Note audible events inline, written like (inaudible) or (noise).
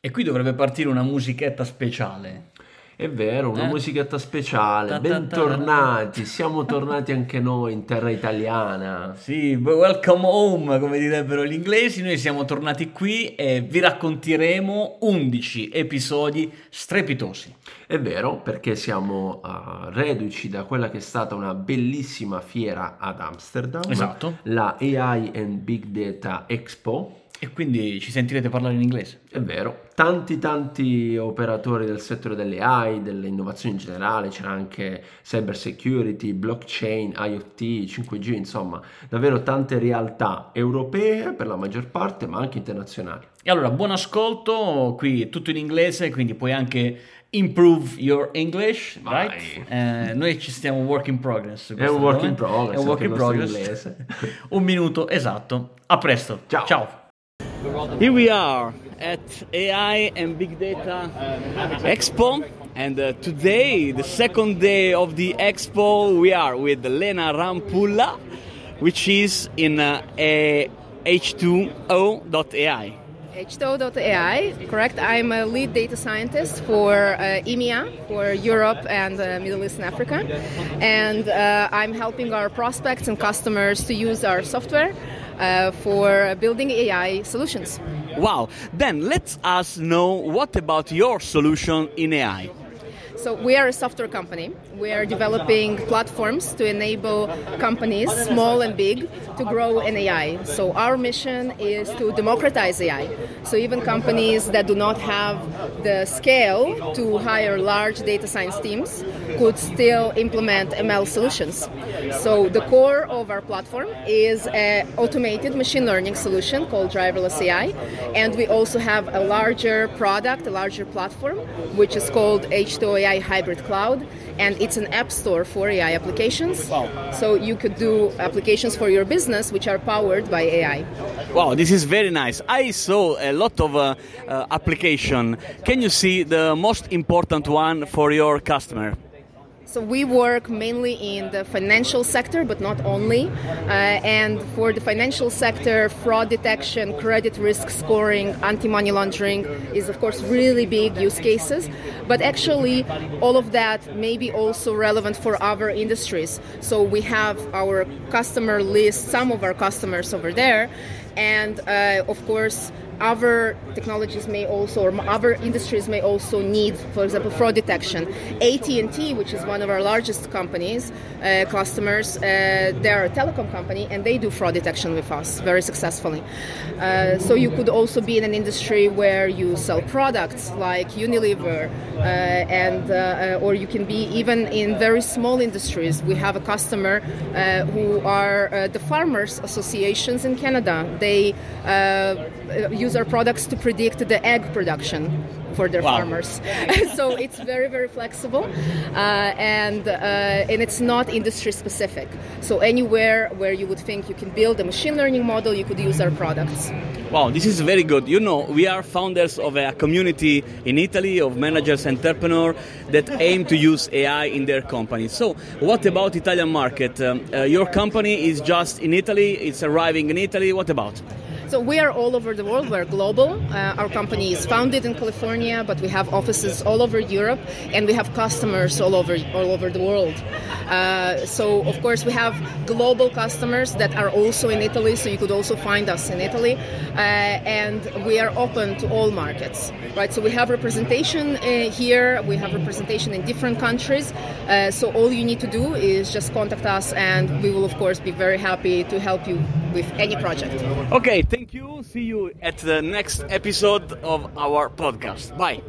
E qui dovrebbe partire una musichetta speciale. È vero, una Eh? musichetta speciale. Ta ta ta Bentornati, siamo tornati anche noi in terra italiana. Sì, welcome home, come direbbero gli inglesi. Noi siamo tornati qui e vi racconteremo 11 episodi strepitosi. È vero, perché siamo uh, reduci da quella che è stata una bellissima fiera ad Amsterdam, Esatto. la AI and Big Data Expo. E quindi ci sentirete parlare in inglese. È vero, tanti tanti operatori del settore delle AI, delle innovazioni in generale, c'era anche cyber security, blockchain, IoT, 5G, insomma, davvero tante realtà europee per la maggior parte, ma anche internazionali. E allora, buon ascolto, qui è tutto in inglese, quindi puoi anche improve your English, Vai. right? Eh, noi ci stiamo work in progress. È un work in progress, È un work in progress. (laughs) un minuto, esatto. A presto. Ciao. Ciao. Here we are at AI and Big Data Expo. And uh, today, the second day of the expo, we are with Lena Rampulla, which is in uh, a H2O.ai. H2O.ai, correct. I'm a lead data scientist for uh, EMEA, for Europe and uh, Middle East and Africa. And uh, I'm helping our prospects and customers to use our software uh, for building AI solutions. Wow. Then let us know what about your solution in AI. So we are a software company. We are developing platforms to enable companies, small and big, to grow in AI. So our mission is to democratize AI. So even companies that do not have the scale to hire large data science teams could still implement ML solutions. So the core of our platform is an automated machine learning solution called driverless AI, and we also have a larger product, a larger platform, which is called H2O AI Hybrid Cloud, and it's an app store for AI applications. So you could do applications for your business which are powered by AI. Wow, this is very nice. I saw a lot of uh, uh, application. Can you see the most important one for your customer? So we work mainly in the financial sector, but not only. Uh, and for the financial sector, fraud detection, credit risk scoring, anti-money laundering is of course really big use cases. But actually, all of that may be also relevant for other industries. So we have our customer list, some of our customers over there, and uh, of course other technologies may also or other industries may also need for example fraud detection. At&t which is one of our largest companies uh, customers uh, they're a telecom company and they do fraud detection with us very successfully. Uh, so you could also be in an industry where you sell products like unilever uh, and uh, or you can be even in very small industries. We have a customer uh, who are the farmers associations in canada. They uh, use our products to predict the egg production for their Wow. farmers. (laughs) so it's very very flexible, uh, and uh, and it's not industry specific. So anywhere where you would think you can build a machine learning model, you could use our products. Wow, this is very good. You know, we are founders of a community in Italy of managers, entrepreneurs that aim to use AI in their companies. So, what about Italian market? Um, uh, your company is just in Italy. It's arriving in Italy. What about? So we are all over the world. We're global. Uh, our company is founded in California, but we have offices all over Europe, and we have customers all over all over the world. Uh, so of course we have global customers that are also in Italy. So you could also find us in Italy, uh, and we are open to all markets. Right. So we have representation uh, here. We have representation in different countries. Uh, so all you need to do is just contact us, and we will of course be very happy to help you with any project. Okay, thank you. See you at the next episode of our podcast. Bye.